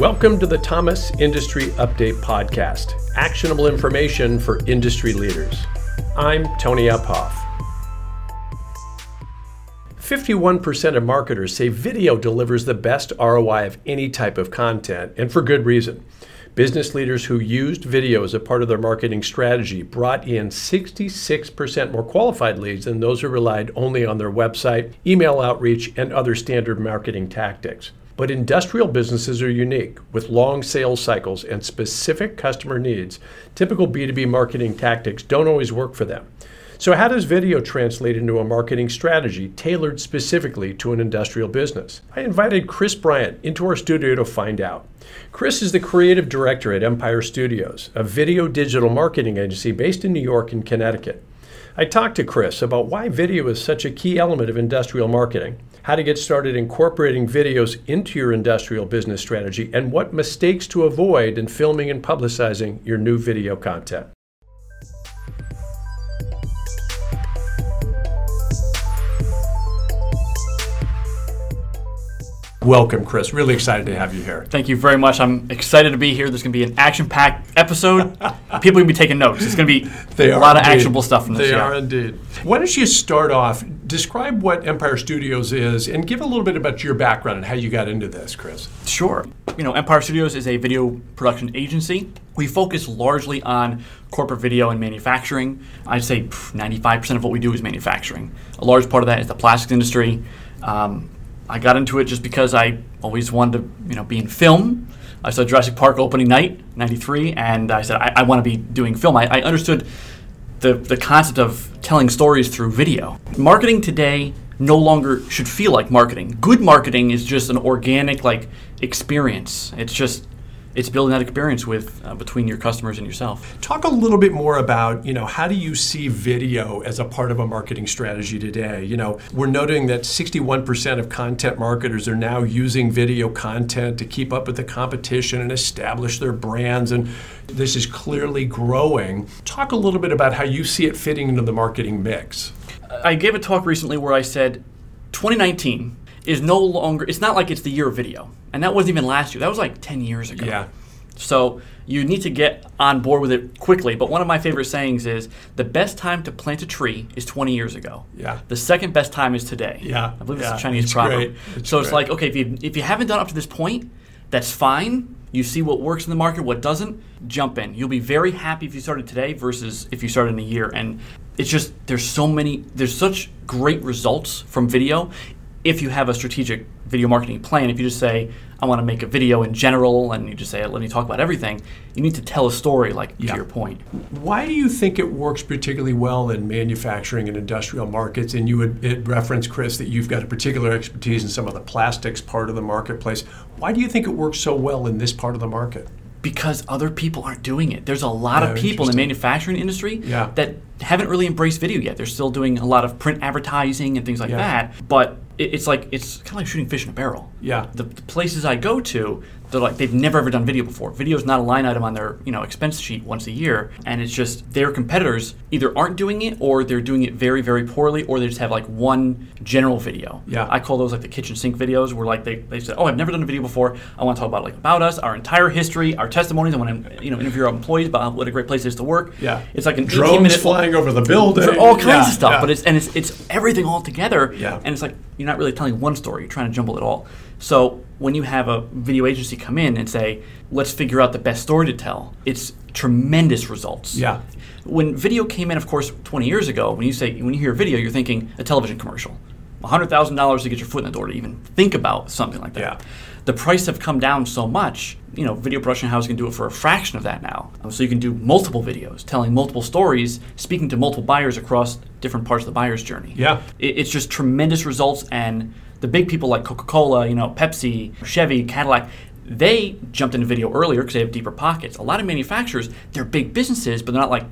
Welcome to the Thomas Industry Update Podcast, actionable information for industry leaders. I'm Tony Uphoff. 51% of marketers say video delivers the best ROI of any type of content, and for good reason. Business leaders who used video as a part of their marketing strategy brought in 66% more qualified leads than those who relied only on their website, email outreach, and other standard marketing tactics. But industrial businesses are unique with long sales cycles and specific customer needs. Typical B2B marketing tactics don't always work for them. So, how does video translate into a marketing strategy tailored specifically to an industrial business? I invited Chris Bryant into our studio to find out. Chris is the creative director at Empire Studios, a video digital marketing agency based in New York and Connecticut. I talked to Chris about why video is such a key element of industrial marketing how to get started incorporating videos into your industrial business strategy, and what mistakes to avoid in filming and publicizing your new video content. Welcome, Chris. Really excited to have you here. Thank you very much. I'm excited to be here. There's going to be an action-packed episode. People are going to be taking notes. It's going to be they a lot indeed. of actionable stuff from this. They are indeed. Why don't you start off? Describe what Empire Studios is, and give a little bit about your background and how you got into this, Chris. Sure. You know, Empire Studios is a video production agency. We focus largely on corporate video and manufacturing. I'd say 95% of what we do is manufacturing. A large part of that is the plastics industry. Um, I got into it just because I always wanted to, you know, be in film. I saw Jurassic Park opening night, '93, and I said I, I want to be doing film. I, I understood the the concept of telling stories through video. Marketing today no longer should feel like marketing. Good marketing is just an organic like experience. It's just it's building that experience with uh, between your customers and yourself. Talk a little bit more about you know how do you see video as a part of a marketing strategy today? You know we're noting that 61% of content marketers are now using video content to keep up with the competition and establish their brands, and this is clearly growing. Talk a little bit about how you see it fitting into the marketing mix. I gave a talk recently where I said 2019 is no longer it's not like it's the year of video. And that wasn't even last year. That was like 10 years ago. Yeah. So you need to get on board with it quickly. But one of my favorite sayings is the best time to plant a tree is 20 years ago. Yeah. The second best time is today. Yeah. I believe yeah. it's a chinese it's proverb. it's so great. it's like okay if you if you haven't done up to this point that's fine. You see what works in the market what doesn't jump in. You'll be very happy if you started today versus if you started in a year. And it's just there's so many there's such great results from video if you have a strategic video marketing plan, if you just say, I want to make a video in general, and you just say, let me talk about everything, you need to tell a story, like yeah. to your point. Why do you think it works particularly well in manufacturing and industrial markets? And you would reference, Chris, that you've got a particular expertise in some of the plastics part of the marketplace. Why do you think it works so well in this part of the market? because other people aren't doing it. There's a lot yeah, of people in the manufacturing industry yeah. that haven't really embraced video yet. They're still doing a lot of print advertising and things like yeah. that. But it, it's like it's kind of like shooting fish in a barrel. Yeah. The, the, places I go to, they're like they've never ever done video before. Video is not a line item on their you know expense sheet once a year, and it's just their competitors either aren't doing it or they're doing it very very poorly, or they just have like one general video. Yeah. I call those like the kitchen sink videos, where like they, they say, oh I've never done a video before. I want to talk about like about us, our entire history, our testimonies. I want to you know interview our employees about what a great place it is to work. Yeah. It's like an drones minute, flying over the building, all kinds yeah, of stuff. Yeah. But it's and it's it's everything all together. Yeah. And it's like you're not really telling one story. You're trying to jumble it all. So when you have a video agency come in and say, let's figure out the best story to tell, it's tremendous results. Yeah. When video came in, of course, 20 years ago, when you say when you hear video, you're thinking a television commercial. $100,000 to get your foot in the door to even think about something like that. Yeah. The price have come down so much, you know, video production houses can do it for a fraction of that now. Um, so you can do multiple videos, telling multiple stories, speaking to multiple buyers across different parts of the buyer's journey. Yeah. it's just tremendous results and the big people like Coca-Cola, you know, Pepsi, Chevy, Cadillac, they jumped into video earlier because they have deeper pockets. A lot of manufacturers, they're big businesses, but they're not like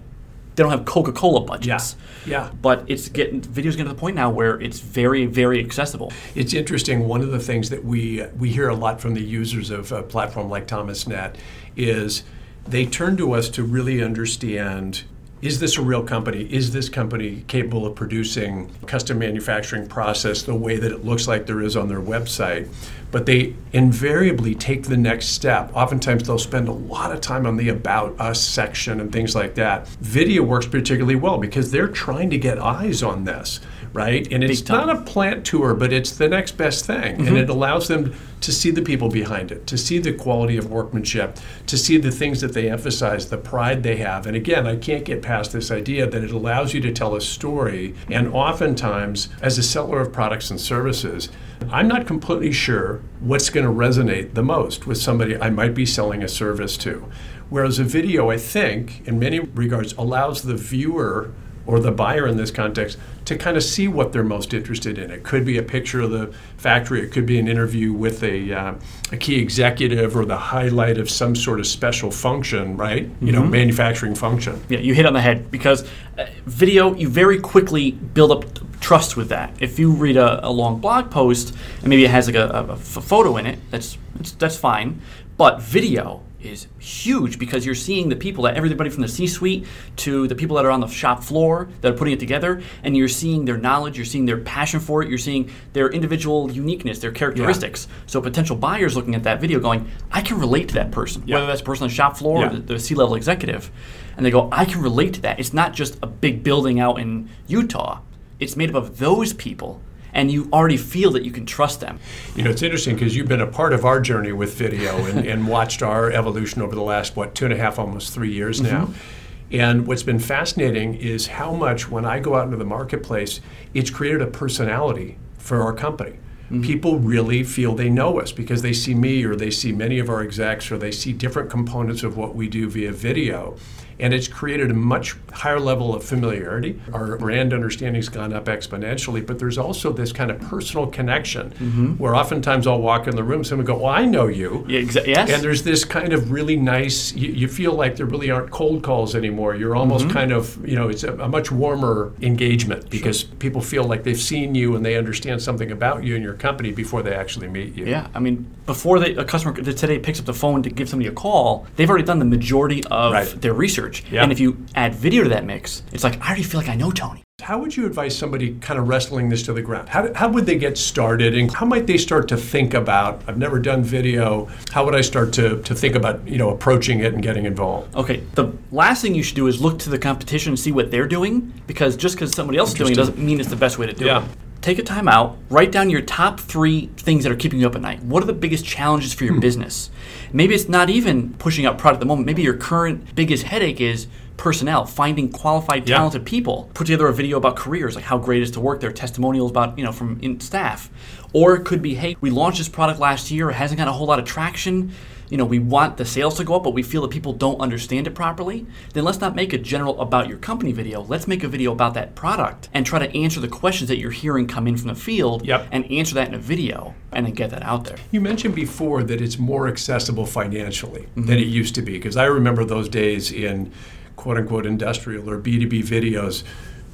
they don't have Coca-Cola budgets. Yeah. yeah. But it's getting video's getting to the point now where it's very, very accessible. It's interesting. One of the things that we we hear a lot from the users of a platform like ThomasNet is they turn to us to really understand is this a real company? Is this company capable of producing custom manufacturing process the way that it looks like there is on their website? But they invariably take the next step. Oftentimes they'll spend a lot of time on the about us section and things like that. Video works particularly well because they're trying to get eyes on this right? And it's not a plant tour, but it's the next best thing. Mm-hmm. And it allows them to see the people behind it, to see the quality of workmanship, to see the things that they emphasize, the pride they have. And again, I can't get past this idea that it allows you to tell a story. And oftentimes, as a seller of products and services, I'm not completely sure what's going to resonate the most with somebody I might be selling a service to. Whereas a video, I think, in many regards, allows the viewer or the buyer in this context to kind of see what they're most interested in. It could be a picture of the factory, it could be an interview with a, uh, a key executive or the highlight of some sort of special function, right? You mm-hmm. know, manufacturing function. Yeah, you hit on the head because uh, video, you very quickly build up trust with that. If you read a, a long blog post and maybe it has like a, a, a photo in it, that's that's fine. But video, is huge because you're seeing the people that everybody from the C-suite to the people that are on the shop floor that are putting it together, and you're seeing their knowledge, you're seeing their passion for it, you're seeing their individual uniqueness, their characteristics. Yeah. So potential buyers looking at that video going, I can relate to that person, yeah. whether that's a person on the shop floor yeah. or the, the C-level executive, and they go, I can relate to that. It's not just a big building out in Utah. It's made up of those people and you already feel that you can trust them. You know, it's interesting because you've been a part of our journey with video and, and, watched our evolution over the last, what, two and a half, almost three years now. Mm-hmm. And what's been fascinating is how much, when I go out into the marketplace, it's created a personality for our company. Mm-hmm. People really feel they know us because they see me or they see many of our execs or they see different components of what we do via video and it's created a much higher level of familiarity. Our brand understanding's gone up exponentially, but there's also this kind of personal connection mm-hmm. where oftentimes I'll walk in the room, someone go, "Well, I know you." Yeah, exa- yes. And there's this kind of really nice. You, you, feel like there really aren't cold calls anymore. You're almost mm-hmm. kind of, you know, it's a, a much warmer engagement because sure. people feel like they've seen you and they understand something about you and your company before they actually meet you. Yeah, I mean, before they, a customer today picks up the phone to give somebody a call, they've already done the majority of right. their research. Yep. And if you add video to that mix, it's like, I already feel like I know Tony. How would you advise somebody kind of wrestling this to the ground? How, how would they get started and how might they start to think about, I've never done video, how would I start to, to think about, you know, approaching it and getting involved? Okay, the last thing you should do is look to the competition and see what they're doing because just because somebody else is doing it doesn't mean it's the best way to do yeah. it take a time out, write down your top three things that are keeping you up at night. What are the biggest challenges for your hmm. business? Maybe it's not even pushing out product at the moment. Maybe your current biggest headache is personnel, finding qualified, talented yeah. people. Put together a video about careers, like how great it is to work there, testimonials about, you know, from in staff. Or it could be, hey, we launched this product last year, it hasn't got a whole lot of traction you know, we want the sales to go up, but we feel that people don't understand it properly, then let's not make a general about your company video. Let's make a video about that product and try to answer the questions that you're hearing come in from the field yep. and answer that in a video and then get that out there. You mentioned before that it's more accessible financially mm-hmm. than it used to be because I remember those days in quote unquote industrial or B2B videos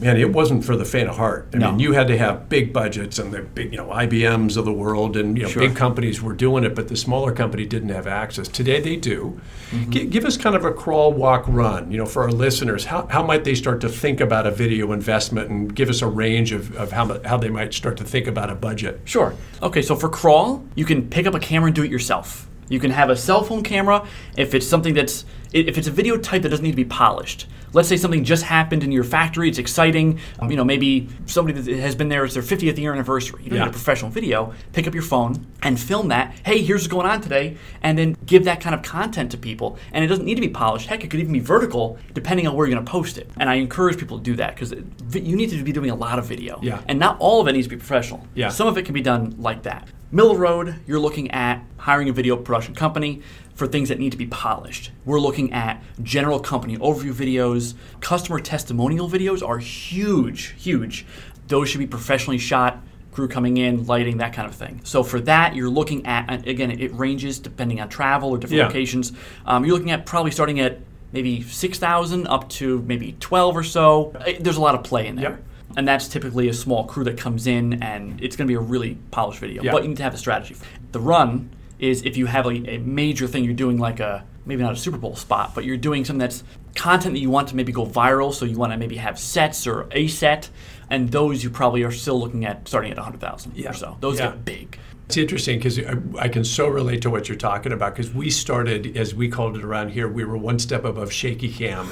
man, it wasn't for the faint of heart. I no. mean, you had to have big budgets and the big, you know, IBMs of the world and you know, sure. big companies were doing it, but the smaller company didn't have access. Today they do. Mm-hmm. G- give us kind of a crawl, walk, run. You know, for our listeners, how, how might they start to think about a video investment and give us a range of, of how, how they might start to think about a budget? Sure. Okay, so for crawl, you can pick up a camera and do it yourself. You can have a cell phone camera if it's something that's if it's a video type that doesn't need to be polished. Let's say something just happened in your factory, it's exciting. Um, you know, maybe somebody that has been there, it's their 50th year anniversary. You don't yeah. a professional video, pick up your phone and film that. Hey, here's what's going on today, and then give that kind of content to people. And it doesn't need to be polished. Heck, it could even be vertical, depending on where you're going to post it. And I encourage people to do that because you need to be doing a lot of video. Yeah. And not all of it needs to be professional. Yeah. Some of it can be done like that. Middle road, you're looking at hiring a video production company for things that need to be polished. We're looking at general company overview videos. Customer testimonial videos are huge, huge. Those should be professionally shot, crew coming in, lighting, that kind of thing. So for that, you're looking at, again, it ranges depending on travel or different yeah. locations. Um, you're looking at probably starting at maybe 6,000 up to maybe 12 or so. There's a lot of play in there. Yep. And that's typically a small crew that comes in and it's going to be a really polished video. But you need to have a strategy. The run is if you have a, a, major thing you're doing like a maybe not a Super Bowl spot, but you're doing something that's content that you want to maybe go viral. So you want to maybe have sets or a set, and those you probably are still looking at starting at 100,000 Yeah. or so. Those Yeah. get big. It's interesting because I, I can so relate to what you're talking about because we started, as we called it around here, we were one step above shaky cam,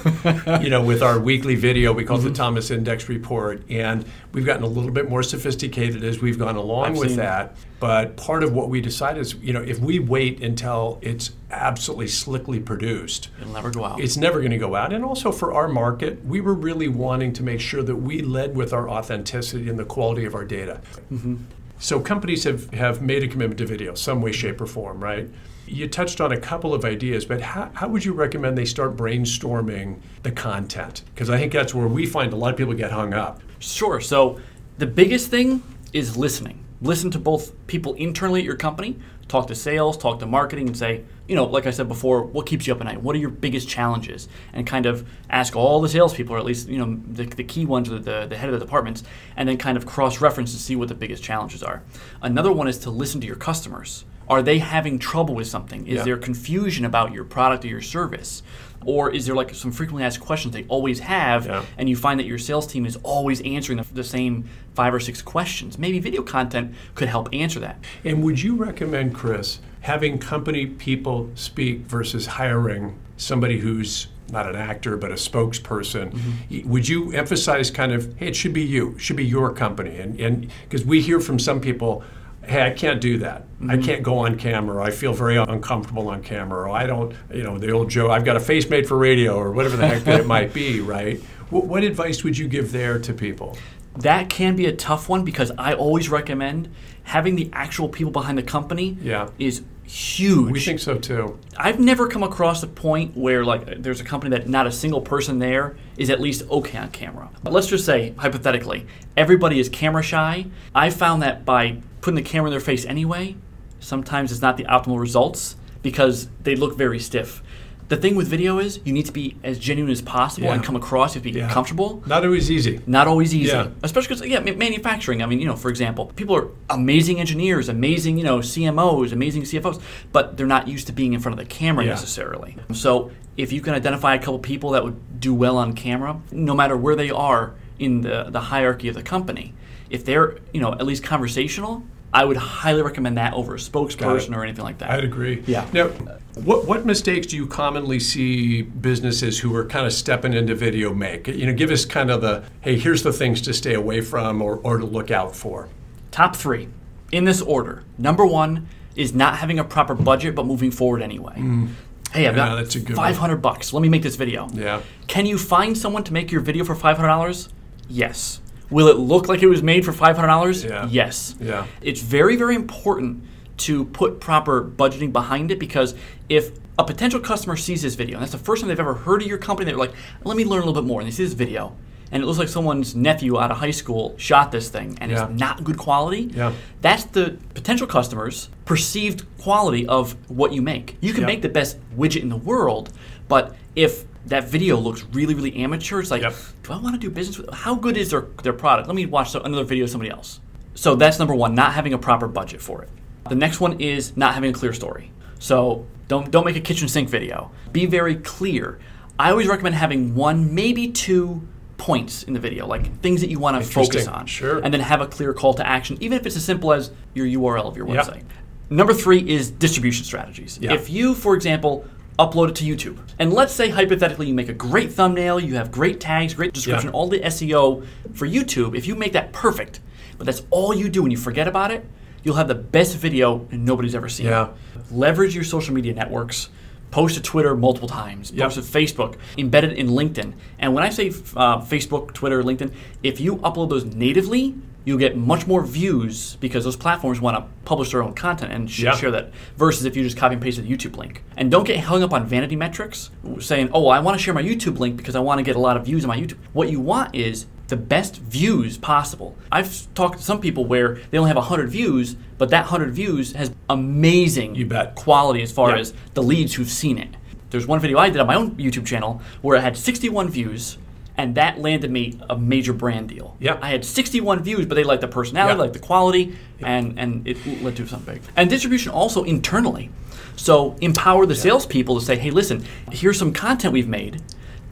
you know, with our weekly video. We called it the mm-hmm. Thomas Index Report. And we've gotten a little bit more sophisticated as we've gone along I've with seen it. that. But part of what we decided is, you know, if we wait until it's absolutely slickly produced, It'll never go out. it's never going to go out. And also for our market, we were really wanting to make sure that we led with our authenticity and the quality of our data. Mm-hmm. So companies have, have made a commitment to video, some way, shape, or form, right? You touched on a couple of ideas, but how, how would you recommend they start brainstorming the content? Because I think that's where we find a lot of people get hung up. Sure. So the biggest thing is listening. Listen to both people internally at your company, talk to sales, talk to marketing, and say, you know, like I said before, what keeps you up at night? What are your biggest challenges? And kind of ask all the salespeople, or at least, you know, the, the key ones, or the, the head of the departments, and then kind of cross reference to see what the biggest challenges are. Another one is to listen to your customers. Are they having trouble with something? Is Yeah. there confusion about your product or your service? Or is there like some frequently asked questions they always have, Yeah. and you find that your sales team is always answering the, the same five or six questions? Maybe video content could help answer that. And would you recommend, Chris, having company people speak versus hiring somebody who's not an actor but a spokesperson? Mm-hmm. Y- Would you emphasize kind of, hey, it should be you, it should be your company? And and because we hear from some people, hey, I can't do that. I mm-hmm. can't go on camera. I feel very uncomfortable on camera. Or I don't, you know, the old joke, I've got a face made for radio or whatever the heck that it might be, right? What, what advice would you give there to people? That can be a tough one because I always recommend having the actual people behind the company Yeah. is huge. We think so too. I've never come across a point where like there's a company that not a single person there is at least okay on camera. But let's just say hypothetically, everybody is camera shy. I found that by putting the camera in their face anyway, sometimes it's not the optimal results because they look very stiff. The thing with video is you need to be as genuine as possible and come across, you have to be Yeah. comfortable. Not always easy. Not always easy, Yeah. especially because yeah, manufacturing. I mean, you know, for example, people are amazing engineers, amazing, you know, CMOs, amazing CFOs, but they're not used to being in front of the camera Yeah. necessarily. So if you can identify a couple people that would do well on camera, no matter where they are in the the hierarchy of the company, if they're you know at least conversational, I would highly recommend that over a spokesperson or anything like that. I'd agree. Yeah. Now, what what mistakes do you commonly see businesses who are kind of stepping into video make? You know, give us kind of the hey, here's the things to stay away from or, or to look out for. Top three, in this order. Number one is not having a proper budget but moving forward anyway. Mm. Hey, I've Yeah, got that's a good one. 500 bucks. Let me make this video. Yeah. Can you find someone to make your video for $500? Yes. Will it look like it was made for $500? Yeah. Yes. Yeah. It's very, very important to put proper budgeting behind it because if a potential customer sees this video, and that's the first time they've ever heard of your company, they're like, let me learn a little bit more. And they see this video, and it looks like someone's nephew out of high school shot this thing, and Yeah. it's not good quality. Yeah. That's the potential customer's perceived quality of what you make. You can Yeah. make the best widget in the world, but if that video looks really, really amateur, it's like, Yep. do I want to do business with? How good is their their product? Let me watch so- another video of somebody else. So that's number one, not having a proper budget for it. The next one is not having a clear story. So don't don't make a kitchen sink video. Be very clear. I always recommend having one, maybe two points in the video, like things that you want to focus on. Sure. And then have a clear call to action, even if it's as simple as your URL of your Yep. website. Number three is distribution strategies. Yeah. If you, for example, upload it to YouTube, and let's say hypothetically you make a great thumbnail, you have great tags, great description, Yeah. all the SEO for YouTube, if you make that perfect, but that's all you do and you forget about it, you'll have the best video and nobody's ever seen Yeah. it. Leverage your social media networks. Post to Twitter multiple times. Yep. Post to Facebook. Embed it in LinkedIn. And when I say uh, Facebook, Twitter, LinkedIn, if you upload those natively, you'll get much more views because those platforms want to publish their own content and sh- share that. Versus if you just copy and paste the YouTube link. And don't get hung up on vanity metrics, saying, "Oh, I want to share my YouTube link because I want to get a lot of views on my YouTube." What you want is the best views possible. I've talked to some people where they only have 100 views, but that 100 views has amazing You bet. quality as far as the leads who've seen it. There's one video I did on my own YouTube channel where it had 61 views And that landed me a major brand deal. Yeah. I had 61 views, but they liked the personality, Yeah. liked the quality, and, and it led to something big. And distribution also internally. So empower the salespeople to say, hey, listen, here's some content we've made.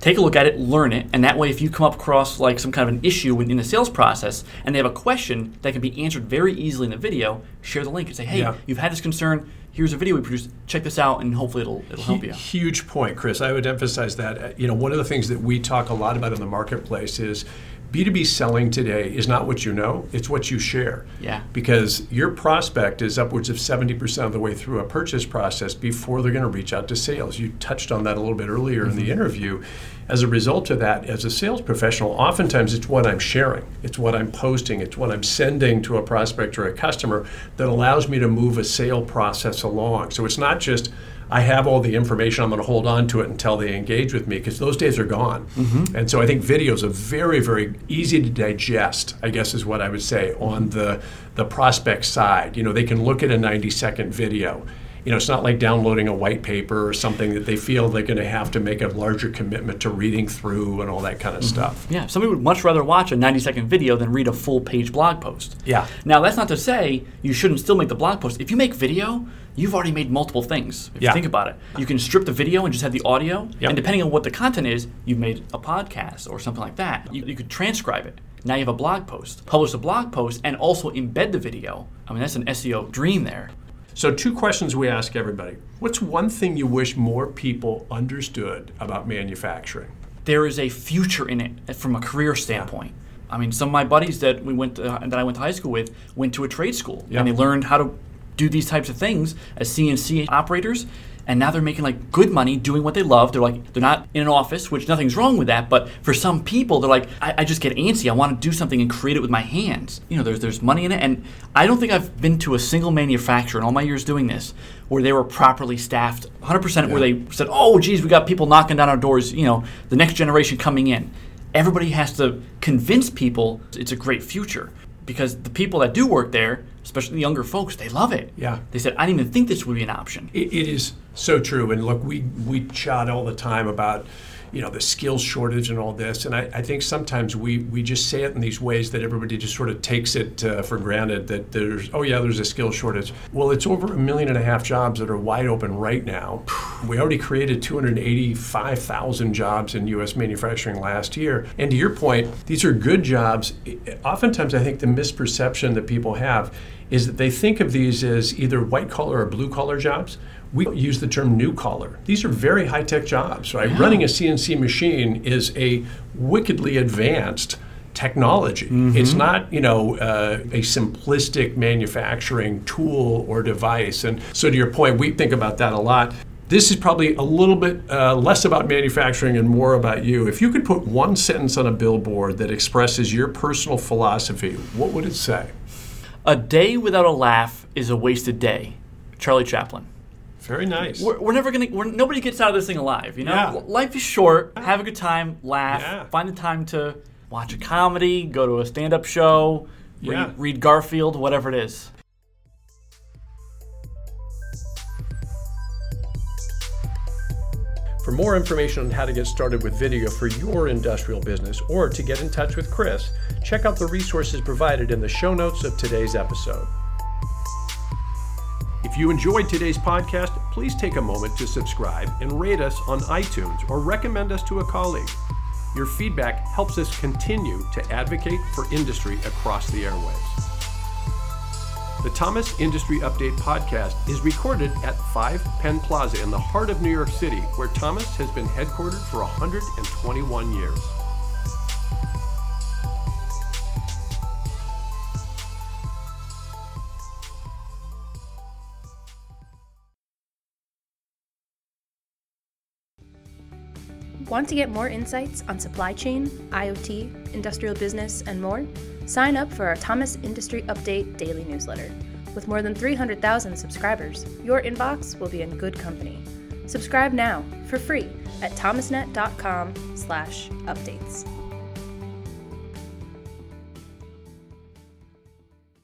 Take a look at it, learn it, and that way, if you come up across like some kind of an issue in, in the sales process, and they have a question that can be answered very easily in the video, share the link and say, "Hey, Yeah. you've had this concern. Here's a video we produced. Check this out, and hopefully it'll it'll help you." Huge point, Chris. I would emphasize that. Uh, You know, one of the things that we talk a lot about in the marketplace is B2B selling today is not what you know, it's what you share. Yeah. Because your prospect is upwards of 70% of the way through a purchase process before they're going to reach out to sales. You touched on that a little bit earlier in the mm-hmm. interview. As a result of that, as a sales professional, oftentimes it's what I'm sharing, it's what I'm posting, it's what I'm sending to a prospect or a customer that allows me to move a sale process along. So it's not just I have all the information, I'm going to hold on to it until they engage with me because those days are gone. Mm-hmm. And so I think videos are very, very easy to digest, I guess is what I would say, on the, the prospect side. You know, they can look at a 90 second video. You know, it's not like downloading a white paper or something that they feel they're going to have to make a larger commitment to reading through and all that kind of mm-hmm. stuff. Yeah, somebody would much rather watch a 90 second video than read a full page blog post. Yeah. Now, that's not to say you shouldn't still make the blog post. If you make video, you've already made multiple things. If Yeah. you think about it, you can strip the video and just have the audio. Yep. And depending on what the content is, you've made a podcast or something like that. You, you could transcribe it. Now you have a blog post. Publish a blog post and also embed the video. I mean, that's an SEO dream there. So, two questions we ask everybody What's one thing you wish more people understood about manufacturing? there is a future in it from a career standpoint. I mean, some of my buddies that we went to, that I went to high school with went to a trade school and they learned how to do these types of things as CNC operators. And now they're making like good money doing what they love. They're like they're not in an office, which nothing's wrong with that. But for some people, they're like, I, I just get antsy. I want to do something and create it with my hands. You know, there's there's money in it, and I don't think I've been to a single manufacturer in all my years doing this where they were properly staffed, 100% where they said, oh, geez, we got people knocking down our doors. You know, the next generation coming in. Everybody has to convince people it's a great future because the people that do work there, especially the younger folks, they love it. Yeah. They said, I didn't even think this would be an option. It, it is so true. And look, we, we chat all the time about, you know, the skills shortage and all this. And I, I think sometimes we, we just say it in these ways that everybody just sort of takes it uh, for granted that there's, oh, yeah, there's a skills shortage. Well, it's over a million and a half jobs that are wide open right now. We already created 285,000 jobs in U.S. manufacturing last year. And to your point, these are good jobs. Oftentimes, I think the misperception that people have is that they think of these as either white collar or blue collar jobs. We use the term new collar. These are very high tech jobs, right? Running a CNC machine is a wickedly advanced technology. It's not, you know, uh, a simplistic manufacturing tool or device. And so, to your point, we think about that a lot. This is probably a little bit uh, less about manufacturing and more about you. If you could put one sentence on a billboard that expresses your personal philosophy, what would it say? A day without a laugh is a wasted day. Charlie Chaplin. Very nice. We're, we're never gonna. We're, nobody gets out of this thing alive. You know, Yeah. Life is short. Have a good time. Laugh. Yeah. Find the time to watch a comedy. Go to a stand-up show. Yeah. Read, read Garfield. Whatever it is. For more information on how to get started with video for your industrial business or to get in touch with Chris, check out the resources provided in the show notes of today's episode. If you enjoyed today's podcast, please take a moment to subscribe and rate us on iTunes or recommend us to a colleague. Your feedback helps us continue to advocate for industry across the airwaves. The Thomas Industry Update podcast is recorded at 5 Penn Plaza in the heart of New York City, where Thomas has been headquartered for 121 years. Want to get more insights on supply chain, IoT, industrial business, and more? Sign up for our Thomas Industry Update daily newsletter. With more than 300,000 subscribers, your inbox will be in good company. Subscribe now for free at thomasnet.com/updates.